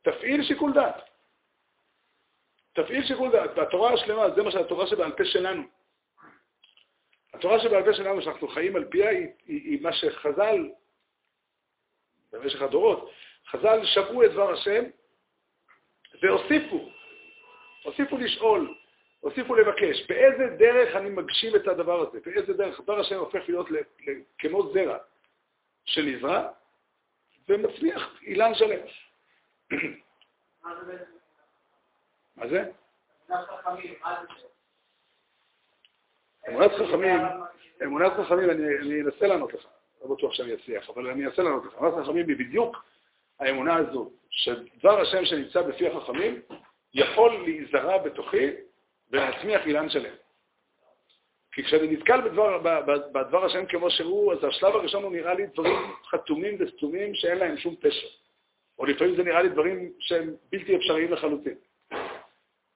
תפעיל שיקול דעת. תפעיל שיקול דעת. והתורה השלמה, זה מה שהתורה שבעל פה שלנו. התורה שבעל פה שלנו, שאנחנו חיים על פיה, היא, היא, היא מה שחז"ל, במשך הדורות, חז"ל שמעו את דבר השם והוסיפו, הוסיפו לשאול, הוסיפו לבקש, באיזה דרך אני מגשים את הדבר הזה, באיזה דרך דבר השם הופך להיות כמו זרע. שנזרע, ומצמיח אילן שלם. מה זה? אמונת חכמים, אמונת חכמים, אני אנסה לענות לך, לא בטוח שאני אצליח, אבל אני אנסה לענות לך. אמונת חכמים היא בדיוק האמונה הזו, שדבר השם שנמצא בפי החכמים יכול להיזרע בתוכי ולהצמיח אילן שלם. כי כשאני נתקל בדבר, בדבר השם כמו שהוא, אז השלב הראשון הוא נראה לי דברים חתומים וסתומים שאין להם שום פשר. או לפעמים זה נראה לי דברים שהם בלתי אפשריים לחלוטין.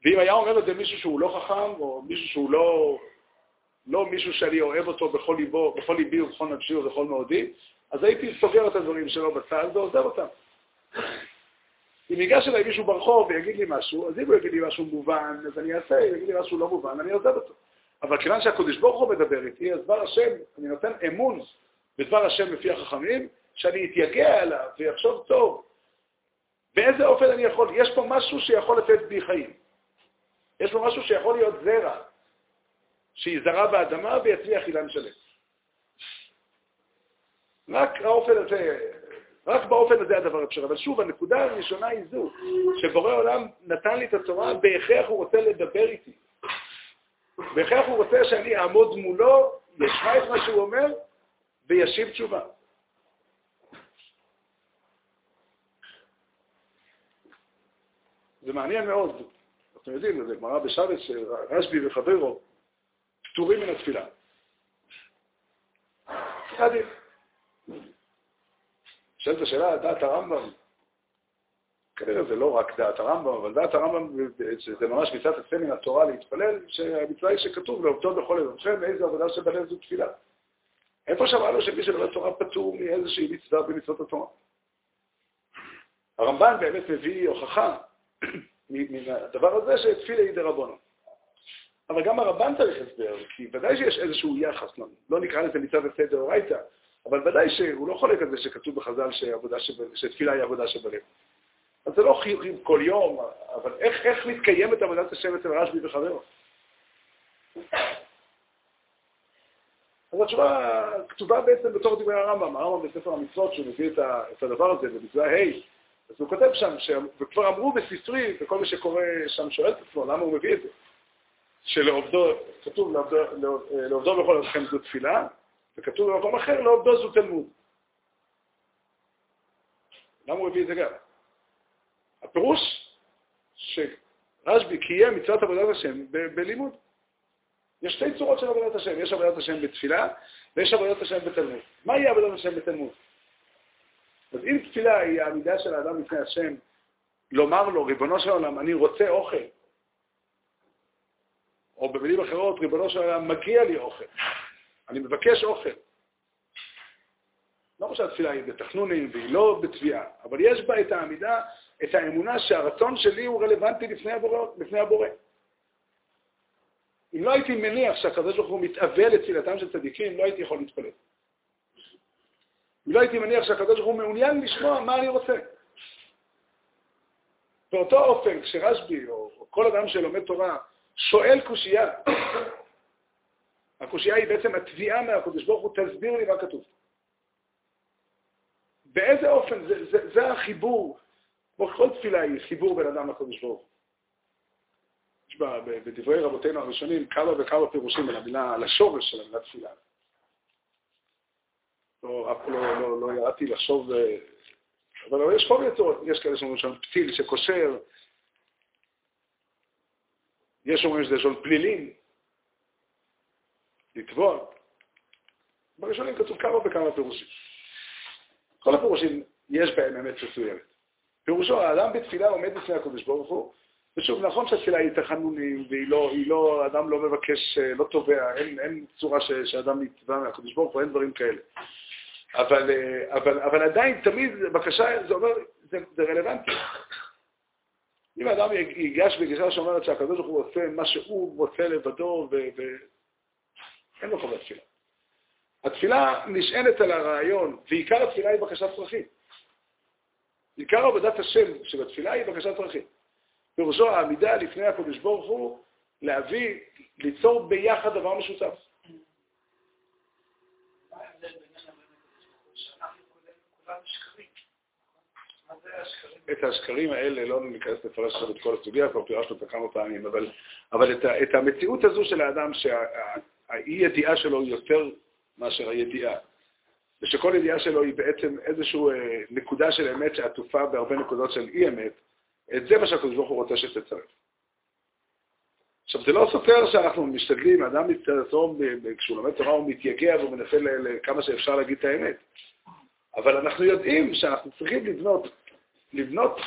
ואם היה אומר את זה מישהו שהוא לא חכם, או מישהו שהוא לא, לא מישהו שאני אוהב אותו בכל, ליבו, בכל ליבי ובכל נפשי ובכל מאודי, אז הייתי סוגר את הדברים שלו בצד ועוזב אותם. אם ייגש אליי מישהו ברחוב ויגיד לי משהו, אז אם הוא יגיד לי משהו מובן, אז אני אעשה, אם יגיד לי משהו לא מובן, אני עוזב אותו. אבל כיוון שהקדוש ברוך הוא מדבר איתי, אז דבר השם, אני נותן אמון בדבר השם לפי החכמים, שאני אתייגע עליו ויחשוב טוב. באיזה אופן אני יכול? יש פה משהו שיכול לתת בי חיים. יש פה משהו שיכול להיות זרע, שיזרע באדמה ויצמיח אילן שלם. רק האופן הזה, רק באופן הזה הדבר אפשר. אבל שוב, הנקודה הראשונה היא זו, שבורא עולם נתן לי את התורה, בהכרח הוא רוצה לדבר איתי. וכך הוא רוצה שאני אעמוד מולו, ישמע את מה שהוא אומר, וישיב תשובה. זה מעניין מאוד. אתם יודעים, זה גמרא בשבת שרשב"י וחברו פטורים מן התפילה. עדיף. שואלת השאלה, דעת הרמב"ם, כנראה זה לא רק דעת הרמב"ם, אבל דעת הרמב"ם זה ממש מצוות יוצא מן התורה להתפלל, שהמצווה היא שכתוב, לעובדות בכל לבבכם, איזו עבודה שבלב זו תפילה. איפה שמענו שמי שלומד תורה פטור מאיזושהי מצווה במצוות התורה? הרמב"ן באמת מביא הוכחה מן הדבר הזה שתפילה היא דרבנו. אבל גם הרמב"ן צריך הסבר, כי ודאי שיש איזשהו יחס, לא, לא נקרא לזה מצוות יוצא דאורייתא, אבל ודאי שהוא לא חולק על זה שכתוב בחז"ל שתפילה היא עבודה שבלב. זה לא חיוכים כל יום, אבל איך, איך מתקיימת עבודת השם אצל רשב"י וחברו? אז התשובה כתובה בעצם בתור דברי הרמב"ם, הרמב"ם בספר המצוות, שהוא מביא את הדבר הזה במצווה ה', אז הוא כותב שם, ש... וכבר אמרו בספרי, וכל מי שקורא שם שואל את עצמו, למה הוא מביא את זה? שלעובדו, כתוב לעובדו, לעובדו בכל אופן זו תפילה, וכתוב במקום אחר, לעובדו זו תלמוד. למה הוא הביא את זה גם? הפירוש שרשב"י קיים מצוות עבודת השם בלימוד. יש שתי צורות של עבודת השם, יש עבודת השם בתפילה ויש עבודת השם בתלמוד. מה יהיה עבודת השם בתלמוד? אז אם תפילה היא העמידה של האדם לפני השם, לומר לו, ריבונו של עולם, אני רוצה אוכל, או במילים אחרות, ריבונו של עולם, מגיע לי אוכל, אני מבקש אוכל. לא שהתפילה היא בתחנונים והיא לא בתביעה, אבל יש בה את העמידה, את האמונה שהרצון שלי הוא רלוונטי לפני הבורא. לפני הבורא. אם לא הייתי מניח שהקדוש ברוך הוא מתאבל לתפילתם של צדיקים, לא הייתי יכול להתפלל. אם לא הייתי מניח שהקדוש ברוך הוא מעוניין לשמוע מה אני רוצה. באותו אופן, כשרשב"י, או כל אדם שלומד תורה, שואל קושייה, הקושייה היא בעצם התביעה מהקדוש ברוך הוא, תסביר לי מה כתוב. באיזה אופן, זה, זה, זה החיבור, כמו כל תפילה היא חיבור בין אדם לקדוש ברוך הוא. יש בדברי רבותינו הראשונים כמה וכמה פירושים על המילה, על השורש של המילה תפילה. לא, אף לא, לא, לא ירדתי לחשוב, אה, אבל יש כל מיני צורות, יש כאלה שאומרים שם פתיל שקושר, יש אומרים שזה לשון פלילים, לתבוע. בראשונים כתוב כמה וכמה פירושים. כל הפירושים יש בהם אמת מסוימת. פירושו, האדם בתפילה עומד בפני הקדוש ברוך הוא, ושוב, נכון שהתפילה היא תחנונים, והיא לא, לא, אדם לא מבקש, אה, לא תובע, אין, אין צורה ש, שאדם נתבע מהקדוש ברוך הוא, אין דברים כאלה. אבל, אה, אבל, אבל עדיין, תמיד בקשה, זה אומר, זה, זה רלוונטי. אם האדם ייגש בגישה שאומרת שהקדוש ברוך הוא עושה מה שהוא רוצה לבדו, ואין לו חובת תפילה. התפילה נשענת על הרעיון, ועיקר התפילה היא בקשת צרכים. עיקר עבודת השם שבתפילה היא בקשת צרכים. פירושו העמידה לפני הקדוש ברוך הוא להביא, ליצור ביחד דבר משותף. את השקרים האלה, לא ניכנס לפרש עכשיו את כל הסוגיה, כבר פירשנו אותה כמה פעמים, אבל, אבל את, את המציאות הזו של האדם שהאי-ידיעה שלו היא יותר מאשר הידיעה, ושכל ידיעה שלו היא בעצם איזושהי אה, נקודה של אמת שעטופה בהרבה נקודות של אי-אמת, את זה מה שהקדוש ברוך הוא רוצה שתצרף. עכשיו, זה לא סותר שאנחנו משתדלים, אדם מצטער כשהוא לומד תורה הוא מתייגע והוא מנסה כמה שאפשר להגיד את האמת. אבל אנחנו יודעים שאנחנו צריכים לבנות, לבנות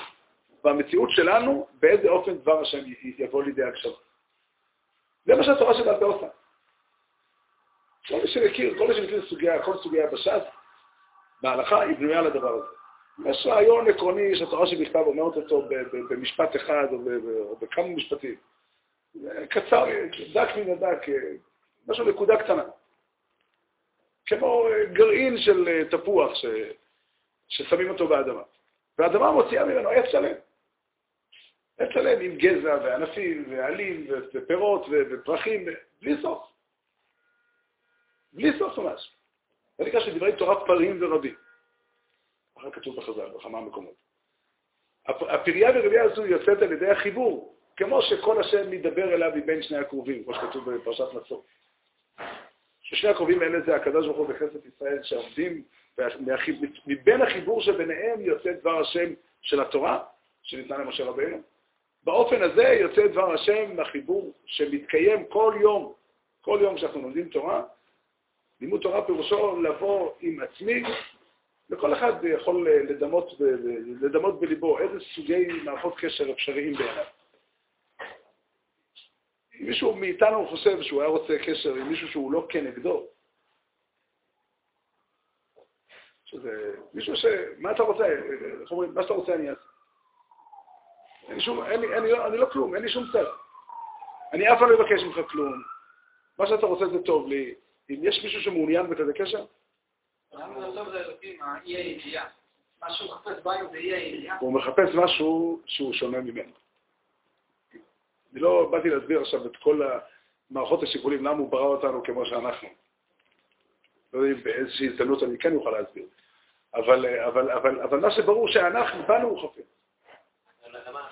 במציאות שלנו באיזה אופן דבר השם יבוא לידי הגשמה. זה מה שהתורה שלנו עושה. כל מי שמכיר, כל מי שמכיר סוגיה, כל סוגיה בש"ס, בהלכה היא בנויה לדבר הזה. יש רעיון עקרוני שהתורה שבכתב אומרת אותו במשפט אחד או בכמה משפטים. קצר, דק מן הדק, משהו נקודה קטנה. כמו גרעין של תפוח ש... ששמים אותו באדמה. והאדמה מוציאה ממנו עץ שלם. עץ שלם עם גזע וענפים ועלים ופירות ופרחים, בלי סוף. בלי סוף ממש. זה נקרא שדברי תורה פרים ורבים. ככה כתוב בחז"ל, בכמה מקומות. הפריה ורבייה הזו יוצאת על ידי החיבור, כמו שכל השם מדבר אליו מבין שני הקרובים, כמו שכתוב בפרשת מצור. ששני הקרובים האלה זה הקדוש ברוך הוא בכנסת ישראל שעומדים, מבין החיבור שביניהם יוצא דבר השם של התורה, שניתנה למשה רבינו. באופן הזה יוצא דבר השם מהחיבור שמתקיים כל יום, כל יום כשאנחנו לומדים תורה. לימוד תורה פירושו לבוא עם עצמי וכל אחד יכול לדמות, לדמות בליבו איזה סוגי מערכות קשר אפשריים בעיניו. אם מישהו מאיתנו חושב שהוא היה רוצה קשר עם מישהו שהוא לא כנגדו, שזה מישהו ש... מה אתה רוצה? איך אומרים? מה שאתה רוצה אני אעשה. אין שום, אין לי, אין לי, אני לא כלום, אין לי שום צד. אני אף פעם לא אבקש ממך כלום. מה שאתה רוצה זה טוב לי. אם יש מישהו שמעוניין בכזה קשר, האי הידיעה? הוא מחפש משהו שהוא שונה ממנו. אני לא באתי להסביר עכשיו את כל מערכות השיקולים, למה הוא ברא אותנו כמו שאנחנו. לא יודע אם באיזושהי הזדמנות אני כן אוכל להסביר. אבל, אבל, אבל, אבל מה שברור שאנחנו, בנו הוא חפץ.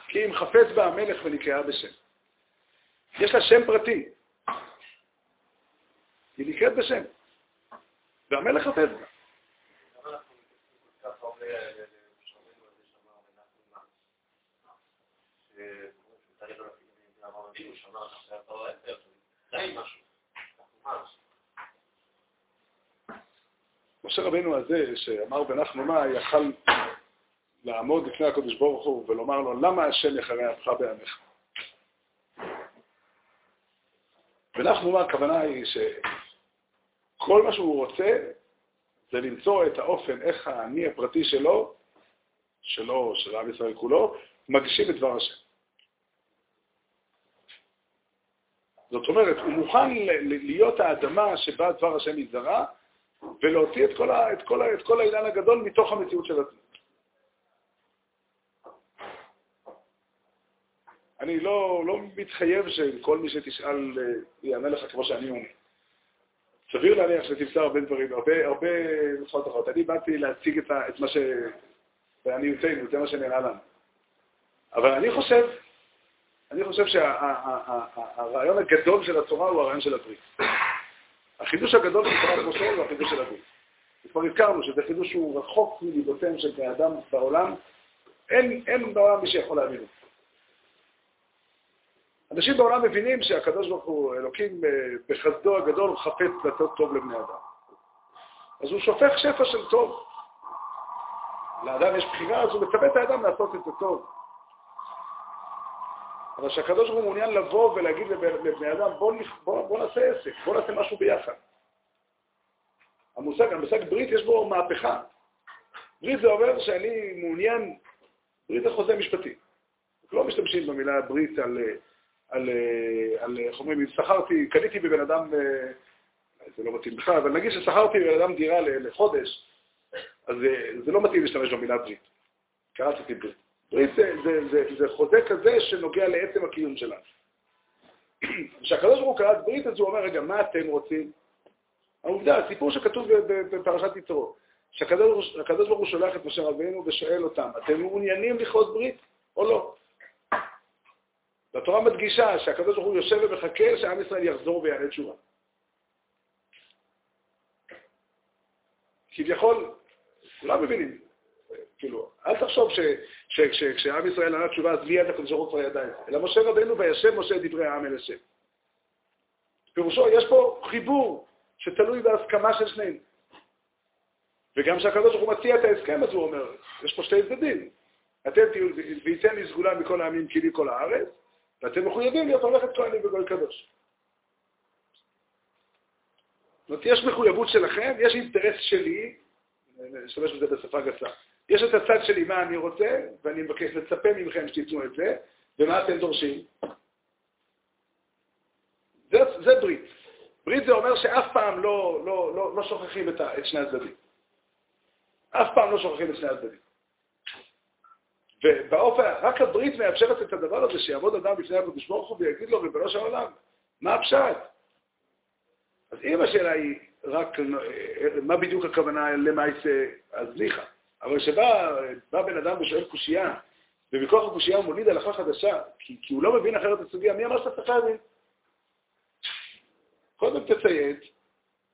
כי אם חפץ בה המלך ונקראה בשם. יש לה שם פרטי. היא נקראת בשם. והמלך חפץ בה. משה רבינו הזה, שאמר בנחנו מה, יכל לעמוד לפני הקדוש ברוך הוא ולומר לו, למה השם יחרה אפך בעמך? ונחנו מה, הכוונה היא שכל מה שהוא רוצה זה למצוא את האופן איך האני הפרטי שלו, שלו, של עם ישראל כולו, מגשים את דבר השם. זאת אומרת, הוא מוכן להיות האדמה שבה דבר השם יזרע, ולהוציא את כל, ה, את, כל ה, את כל העניין הגדול מתוך המציאות של עצמו. אני לא, לא מתחייב שכל מי שתשאל אה, יענה לך כמו שאני אומר. סביר להניח שתמצא הרבה דברים, הרבה, הרבה נוסחות אחרות. אני באתי להציג את, ה, את מה ש... ואני יוצאנו, זה מה שנראה לנו. אבל אני חושב, אני חושב שהרעיון הגדול של התורה הוא הרעיון של הברית. החידוש הגדול של תורת משה הוא החידוש של הברית. כבר הזכרנו שזה חידוש שהוא רחוק מליבותיהם של בני אדם בעולם. אין, אין בעולם מי שיכול להבין זה. אנשים בעולם מבינים שהקדוש ברוך הוא, אלוקים אה, בחסדו הגדול, חפץ לעשות טוב לבני אדם. אז הוא שופך שפע של טוב. לאדם יש בחירה, אז הוא מצווה את האדם לעשות את זה טוב. אבל שהקדוש ברוך הוא מעוניין לבוא ולהגיד לבני אדם, בוא, בוא, בוא נעשה עסק, בוא נעשה משהו ביחד. המושג, המושג ברית יש בו מהפכה. ברית זה אומר שאני מעוניין, ברית זה חוזה משפטי. לא משתמשים במילה ברית על, על, על איך אומרים, שכרתי, קניתי בבן אדם, זה לא מתאים בכלל, אבל נגיד ששכרתי בבן אדם דירה לחודש, אז זה, זה לא מתאים להשתמש במילה ברית. קראתי ברית. ברית זה, זה, זה, זה חוזה כזה שנוגע לעצם הקיום שלנו. כשהקדוש ברוך הוא קרא את ברית, אז הוא אומר, רגע, מה אתם רוצים? העובדה, הסיפור שכתוב בפרשת יתרו, שהקדוש ברוך הוא שולח את משה רבינו ושואל אותם, אתם מעוניינים לכרות ברית או לא? והתורה מדגישה שהקדוש ברוך הוא יושב ומחכה שעם ישראל יחזור ויענה תשובה. כביכול, כולם מבינים, כאילו, אל תחשוב שכשעם ישראל ענה תשובה, אז מיד הקדוש ברוך הוא כבר ידע את זה. אלא משה רבנו וישב משה דברי העם אל השם. פירושו, יש פה חיבור שתלוי בהסכמה של שניהם. וגם כשהקדוש ברוך הוא מציע את ההסכם, אז הוא אומר, יש פה שתי צדדים. אתם תהיו, וייתן לי סגולה מכל העמים כי לי כל הארץ, ואתם מחויבים להיות הולכת כהנים בגוי קדוש. זאת אומרת, יש מחויבות שלכם, יש אינטרס שלי, נשתמש בזה בשפה גסה. יש את הצד שלי, מה אני רוצה, ואני מבקש, לצפה מכם שתיתנו את זה, ומה אתם דורשים? זה, זה ברית. ברית זה אומר שאף פעם לא, לא, לא, לא שוכחים את, את שני הצדדים. אף פעם לא שוכחים את שני הצדדים. ובאופן, רק הברית מאפשרת את הדבר הזה, שיעמוד אדם בפני הקדוש ברוך הוא ויגיד לו, ריבונו של עולם, מה הפשט? אז אם השאלה היא רק, מה בדיוק הכוונה למעשה, אז ניחא. אבל כשבא בן אדם ושואל קושייה, ומכוח הקושייה הוא מוליד הלכה חדשה, כי, כי הוא לא מבין אחרת את הסוגיה, מי אמר שאתה צריך להבין? קודם תציית,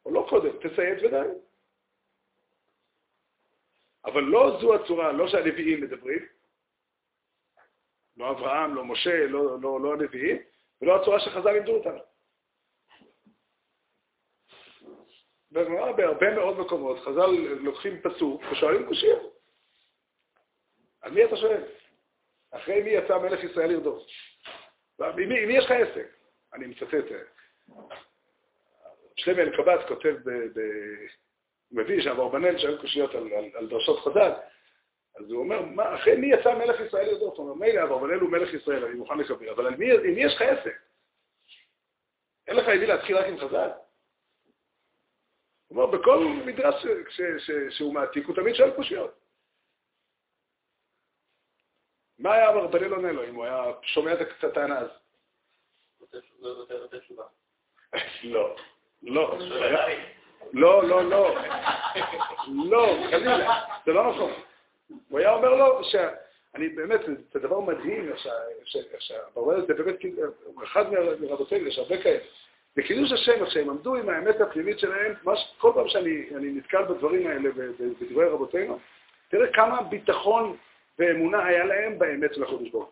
או לא קודם, תציית ודי. אבל לא זו הצורה, לא שהנביאים מדברים, לא אברהם, לא משה, לא, לא, לא הנביאים, ולא הצורה שחז"ל לימדו אותנו. בגמרא בהרבה מאוד מקומות חז"ל לוקחים פסוק ושואלים קושייה. על מי אתה שואל? אחרי מי יצא מלך ישראל לרדוף? עם מי, מי יש לך עסק? אני מצטט. שלמה אלקבץ כותב, ב, ב, הוא מביא שהאברבנאל שואל קושיות על, על, על דרשות חז"ל, אז הוא אומר, מה, אחרי מי יצא מלך ישראל לרדוף? הוא אומר, מילא אברבנאל הוא מלך ישראל, אני מוכן לקבל, אבל על מי, עם מי יש לך עסק? אין לך אידי להתחיל רק עם חז"ל? הוא אומר, בכל מדרש שהוא מעתיק, הוא תמיד שואל קושיות. מה היה אברבנאל עונה לו אם הוא היה שומע את הטענה הזו? לא, לא, לא, לא, לא, לא, חלילה, זה לא נכון. הוא היה אומר לו שאני באמת, זה דבר מדהים, שהברבנאל זה באמת, הוא אחד מרבותינו, יש הרבה כאלה. בקידוש השם, כשהם עמדו עם האמת הפנימית שלהם, כל פעם שאני נתקל בדברים האלה בדברי רבותינו, תראה כמה ביטחון ואמונה היה להם באמת של הקדוש ברוך.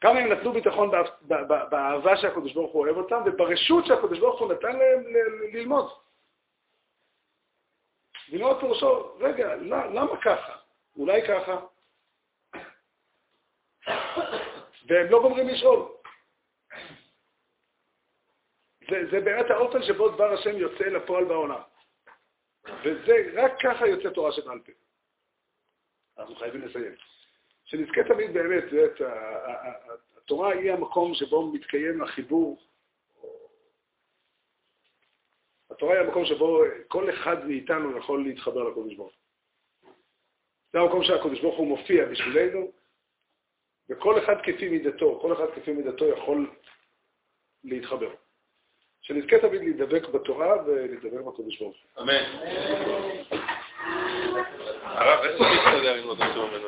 כמה הם נתנו ביטחון באהבה שהקדוש ברוך הוא אוהב אותם, וברשות שהקדוש ברוך הוא נתן להם ללמוד. ללמוד פירושו, רגע, למה ככה? אולי ככה? והם לא גומרים לשאול. זה, זה באמת האופן שבו דבר השם יוצא לפועל בעולם. וזה, רק ככה יוצא תורה שבעל פה. אנחנו חייבים לסיים. שנזכה תמיד באמת, את, התורה היא המקום שבו מתקיים החיבור, התורה היא המקום שבו כל אחד מאיתנו יכול להתחבר לקודש ברוך הוא. זה המקום שהקודש ברוך הוא מופיע בשבילנו, וכל אחד כפי מידתו, כל אחד כפי מידתו יכול להתחבר. שנזכה תמיד להידבק בתורה ולהידבק בקודש ברוך הוא. אמן. הרב, איך זה מסתדר עם אותו ממנו?